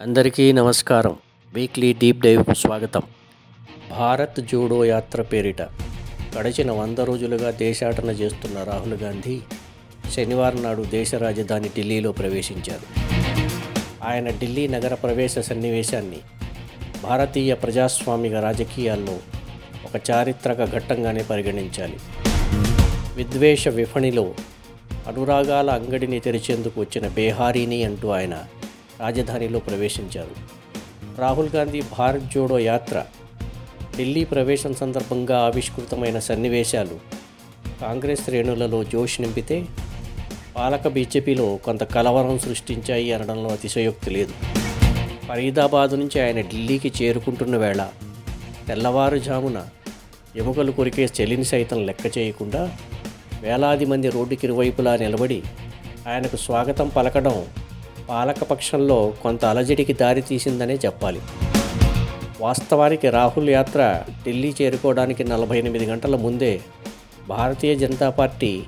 అందరికీ నమస్కారం. Weekly deep డైవ్కు స్వాగతం. భారత్ జోడో యాత్ర పేరిట గడిచిన వంద రోజులుగా దేశాటన చేస్తున్న రాహుల్ గాంధీ శనివారం నాడు దేశ రాజధాని ఢిల్లీలో ప్రవేశించారు. ఆయన ఢిల్లీ నగర ప్రవేశ సన్నివేశాన్ని భారతీయ ప్రజాస్వామిక రాజకీయాల్లో ఒక చారిత్రక ఘట్టంగానే పరిగణించాలి. విద్వేష విఫణిలో అనురాగాల అంగడిని తెరిచేందుకు వచ్చిన బేహారీని అంటూ ఆయన రాజధానిలో ప్రవేశించారు. రాహుల్ గాంధీ భారత్ జోడో యాత్ర ఢిల్లీ ప్రవేశం సందర్భంగా ఆవిష్కృతమైన సన్నివేశాలు కాంగ్రెస్ శ్రేణులలో జోష్ నింపితే పాలక బీజేపీలో కొంత కలవరం సృష్టించాయి అనడంలో అతిశయోక్తి లేదు. ఫరీదాబాద్ నుంచి ఆయన ఢిల్లీకి చేరుకుంటున్న వేళ తెల్లవారుజామున ఎముకలు కొరికే చలిని సైతం లెక్క చేయకుండా వేలాది మంది రోడ్డుకి ఇరువైపులా నిలబడి ఆయనకు స్వాగతం పలకడం పాలకపక్షంలో కొంత అలజడికి దారి తీసిందనే చెప్పాలి. వాస్తవానికి రాహుల్ యాత్ర ఢిల్లీ చేరుకోవడానికి నలభై ఎనిమిది గంటల ముందే భారతీయ జనతా పార్టీ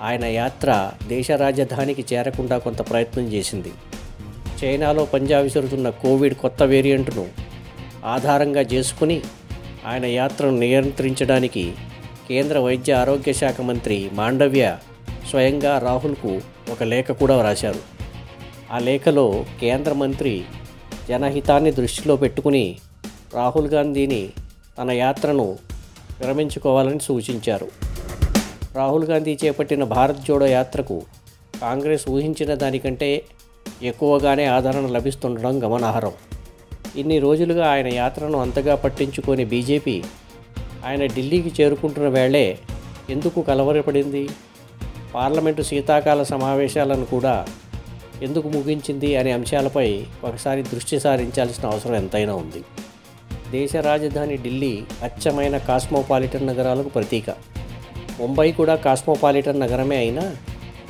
ఆయన యాత్ర దేశ రాజధానికి చేరకుండా కొంత ప్రయత్నం చేసింది. చైనాలో పంజా విసురుతున్న కోవిడ్ కొత్త వేరియంట్ను ఆధారంగా చేసుకుని ఆయన యాత్రను నియంత్రించడానికి కేంద్ర వైద్య ఆరోగ్య శాఖ మంత్రి మాండవ్య స్వయంగా రాహుల్కు ఒక లేఖ కూడా వ్రాశారు. ఆ లేఖలో కేంద్ర మంత్రి జనహితాన్ని దృష్టిలో పెట్టుకుని రాహుల్ గాంధీని తన యాత్రను విరమించుకోవాలని సూచించారు. రాహుల్ గాంధీ చేపట్టిన భారత్ జోడో యాత్రకు కాంగ్రెస్ ఊహించిన దానికంటే ఎక్కువగానే ఆదరణ లభిస్తుండడం గమనార్హం. ఇన్ని రోజులుగా ఆయన యాత్రను అంతగా పట్టించుకొని బీజేపీ ఆయన ఢిల్లీకి చేరుకుంటున్న వేళే ఎందుకు కలవరపడింది? పార్లమెంటు శీతాకాల సమావేశాలను కూడా ఎందుకు ముగించింది అనే అంశాలపై ఒకసారి దృష్టి సారించాల్సిన అవసరం ఎంతైనా ఉంది. దేశ రాజధాని ఢిల్లీ అచ్చమైన కాస్మోపాలిటన్ నగరాలకు ప్రతీక. ముంబై కూడా కాస్మోపాలిటన్ నగరమే అయినా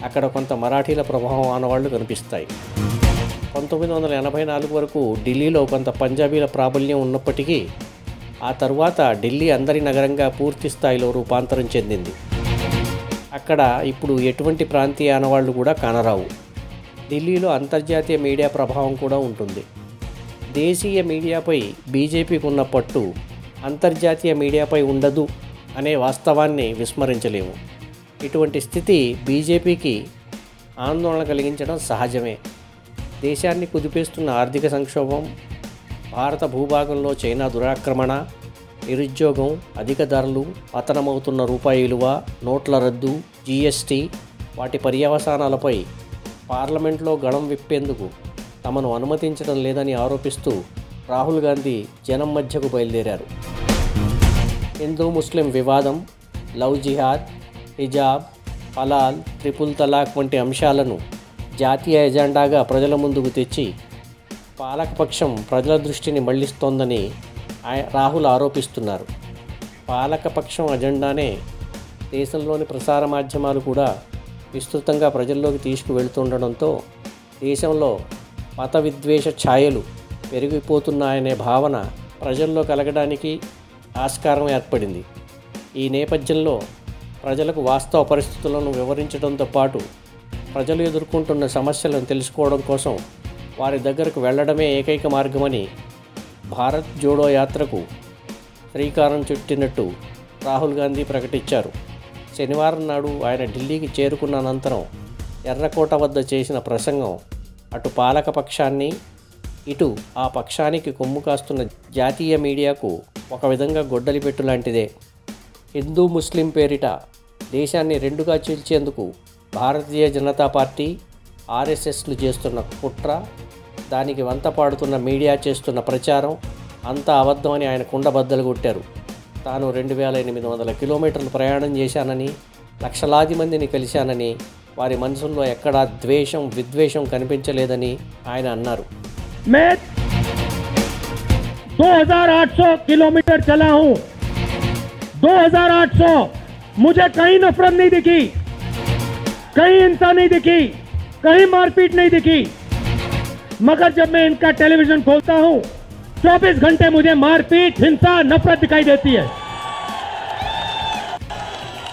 అక్కడ కొంత మరాఠీల ప్రభావం ఆనవాళ్ళు కనిపిస్తాయి. పంతొమ్మిది వందల ఎనభై నాలుగు వరకు ఢిల్లీలో కొంత పంజాబీల ప్రాబల్యం ఉన్నప్పటికీ ఆ తరువాత ఢిల్లీ అందరి నగరంగా పూర్తి స్థాయిలో రూపాంతరం చెందింది. అక్కడ ఇప్పుడు ఎటువంటి ప్రాంతీయ ఆనవాళ్ళు కూడా కానరావు. ఢిల్లీలో అంతర్జాతీయ మీడియా ప్రభావం కూడా ఉంటుంది. దేశీయ మీడియాపై బీజేపీకి ఉన్న పట్టు అంతర్జాతీయ మీడియాపై ఉండదు అనే వాస్తవాన్ని విస్మరించలేము. ఇటువంటి స్థితి బీజేపీకి ఆందోళన కలిగించడం సహజమే. దేశాన్ని కుదిపేస్తున్న ఆర్థిక సంక్షోభం భారత భూభాగంలో చైనా దురాక్రమణ నిరుద్యోగం అధిక ధరలు పతనమవుతున్న రూపాయి విలువ నోట్ల రద్దు జీఎస్టీ వాటి పర్యవసానాలపై పార్లమెంట్లో గళం విప్పేందుకు తమను అనుమతించడం లేదని ఆరోపిస్తూ రాహుల్ గాంధీ జనం మధ్యకు బయలుదేరారు. హిందూ ముస్లిం వివాదం లవ్ జిహాద్ హిజాబ్ హలాల్ ట్రిపుల్ తలాక్ వంటి అంశాలను జాతీయ ఎజెండాగా ప్రజల ముందుకు తెచ్చి పాలకపక్షం ప్రజల దృష్టిని మళ్ళిస్తోందని ఆయ- రాహుల్ ఆరోపిస్తున్నారు. పాలకపక్షం అజెండానే దేశంలోని ప్రసార మాధ్యమాలు కూడా విస్తృతంగా ప్రజల్లోకి తీసుకువెళ్తుండడంతో దేశంలో మత విద్వేష ఛాయలు పెరిగిపోతున్నాయనే భావన ప్రజల్లో కలగడానికి ఆస్కారం ఏర్పడింది. ఈ నేపథ్యంలో ప్రజలకు వాస్తవ పరిస్థితులను వివరించడంతో పాటు ప్రజలు ఎదుర్కొంటున్న సమస్యలను తెలుసుకోవడం కోసం వారి దగ్గరకు వెళ్ళడమే ఏకైక మార్గమని భారత్ జోడో యాత్రకు శ్రీకారం చుట్టినట్టు రాహుల్ గాంధీ ప్రకటించారు. శనివారం నాడు ఆయన ఢిల్లీకి చేరుకున్న అనంతరం ఎర్రకోట వద్ద చేసిన ప్రసంగం అటు పాలక పక్షాన్ని ఇటు ఆ పక్షానికి కొమ్ము కాస్తున్న జాతీయ మీడియాకు ఒక విధంగా గొడ్డలి పెట్టు లాంటిదే. హిందూ ముస్లిం పేరిట దేశాన్ని రెండుగా చీల్చేందుకు భారతీయ జనతా పార్టీ ఆర్ఎస్ఎస్లు చేస్తున్న కుట్ర దానికి వంత పాడుతున్న మీడియా చేస్తున్న ప్రచారం అంతా అబద్ధమని ఆయన కుండబద్దలు కొట్టారు. తాను రెండు వేల ఎనిమిది వందల కిలోమీటర్లు ప్రయాణం చేశానని లక్షలాది మందిని కలిశానని వారి మనసుల్లో ఎక్కడా ద్వేషం విద్వేషం కనిపించలేదని ఆయన అన్నారు मैं 2800 किलोमीटर चला हूं 2800 मुझे कहीं नफरत नहीं दिखी कहीं हिंसा नहीं दिखी कहीं मारपीट नहीं दिखी मगर जब मैं इनका टेलीविजन खोलता हूं 24 घंटे मुझे मारपीट, हिंसा, नफरत दिखाई देती है।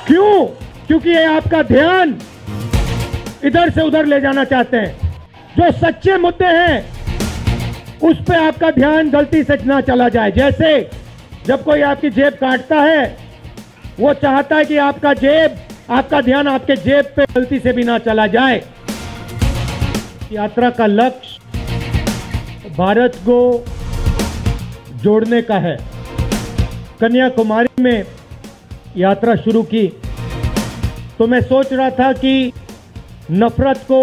क्यों? क्योंकि ये आपका ध्यान इधर से उधर ले जाना चाहते हैं। जो सच्चे मुद्दे हैं, उस पर आपका ध्यान गलती से ना चला जाए। जैसे जब कोई आपकी जेब काटता है, वो चाहता है कि आपका जेब, आपका ध्यान आपके जेब पे गलती से भी ना चला जाए। यात्रा का लक्ष्य, भारत को जोड़ने का है। कन्याकुमारी में यात्रा शुरू की। तो मैं सोच रहा था कि नफरत को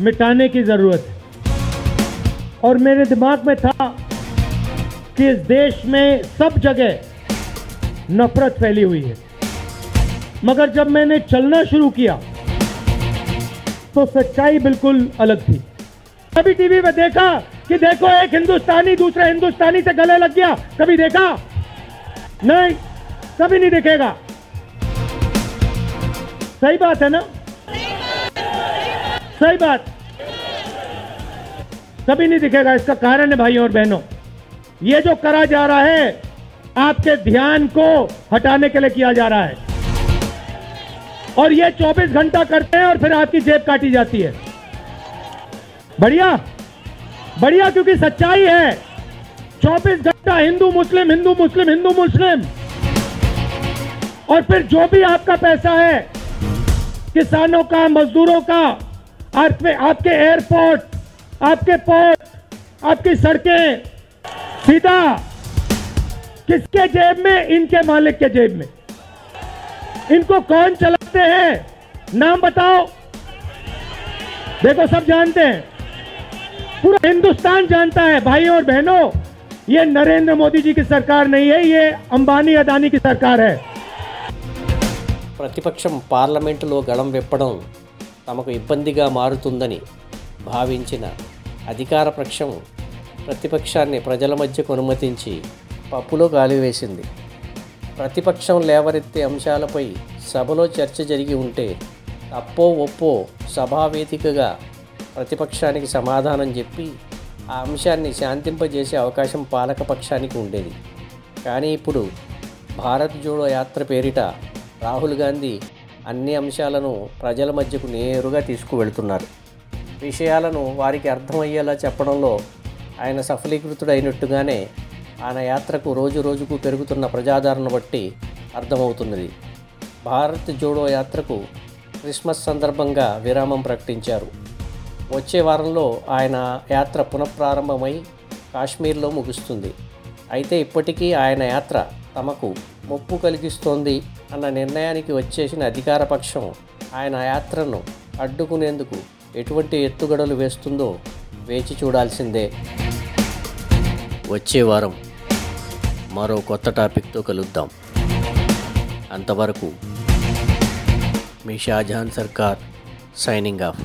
मिटाने की ज़रूरत है। और मेरे दिमाग में था कि इस देश में सब जगह नफरत फैली हुई है। मगर जब मैंने चलना शुरू किया तो सच्चाई बिल्कुल अलग थी। कभी टीवी में देखा कि देखो एक हिंदुस्तानी दूसरे हिंदुस्तानी से गले लग गया? कभी देखा? नहीं, कभी नहीं दिखेगा। सही बात है ना? सही बात। कभी नहीं दिखेगा, इसका कारण है भाइयों और बहनों। ये जो करा जा रहा है, आपके ध्यान को हटाने के लिए किया जा रहा है। और ये 24 घंटा करते हैं और फिर आपकी जेब काटी जाती है। बढ़िया बढ़िया क्योंकि सच्चाई है। 24 घंटा हिंदू मुस्लिम हिंदू मुस्लिम हिंदू मुस्लिम। और फिर जो भी आपका पैसा है, किसानों का, मजदूरों का आपके आपके एयरपोर्ट, आपके पोर्ट, आपकी सड़कें, सीधा, किसके जेब में? इनके मालिक के जेब में। इनको कौन चलाते हैं? नाम बताओ। देखो, सब जानते हैं। पूरा हिंदुस्तान जानता है भाइयों और बहनों ये नरेंद्र मोदी जी की सरकार नहीं है ये अंबानी अदानी की सरकार है ప్రతిపక్షం పార్లమెంటులో గళం విప్పడం తమకు ఇబ్బందిగా మారుతుందని భావించిన అధికార పక్షం ప్రతిపక్షాన్ని ప్రజల మధ్యకు అనుమతించి పప్పులో గాలి వేసింది ప్రతిపక్షం లేవనెత్తే అంశాలపై సభలో చర్చ జరిగి ఉంటే తప్పో ఒప్పో సభావేదికగా ప్రతిపక్షానికి సమాధానం చెప్పి ఆ అంశాన్ని శాంతింపజేసే అవకాశం పాలకపక్షానికి ఉండేది. కానీ ఇప్పుడు భారత్ జోడో యాత్ర పేరిట రాహుల్ గాంధీ అన్ని అంశాలను ప్రజల మధ్యకు నేరుగా తీసుకువెళ్తున్నారు. విషయాలను వారికి అర్థమయ్యేలా చెప్పడంలో ఆయన సఫలీకృతుడైనట్టుగానే ఆయన యాత్రకు రోజు రోజుకు పెరుగుతున్న ప్రజాదరణ బట్టి అర్థమవుతున్నది. భారత్ జోడో యాత్రకు క్రిస్మస్ సందర్భంగా విరామం ప్రకటించారు. వచ్చే వారంలో ఆయన యాత్ర పునఃప్రారంభమై కాశ్మీర్లో ముగుస్తుంది. అయితే ఇప్పటికీ ఆయన యాత్ర తమకు ముప్పు కలిగిస్తోంది అన్న నిర్ణయానికి వచ్చేసిన అధికార పక్షం ఆయన యాత్రను అడ్డుకునేందుకు ఎటువంటి ఎత్తుగడలు వేస్తుందో వేచి చూడాల్సిందే. వచ్చే వారం మరో కొత్త టాపిక్తో కలుద్దాం. అంతవరకు మీ షాజహాన్ సర్కార్ సైనింగ్ ఆఫ్.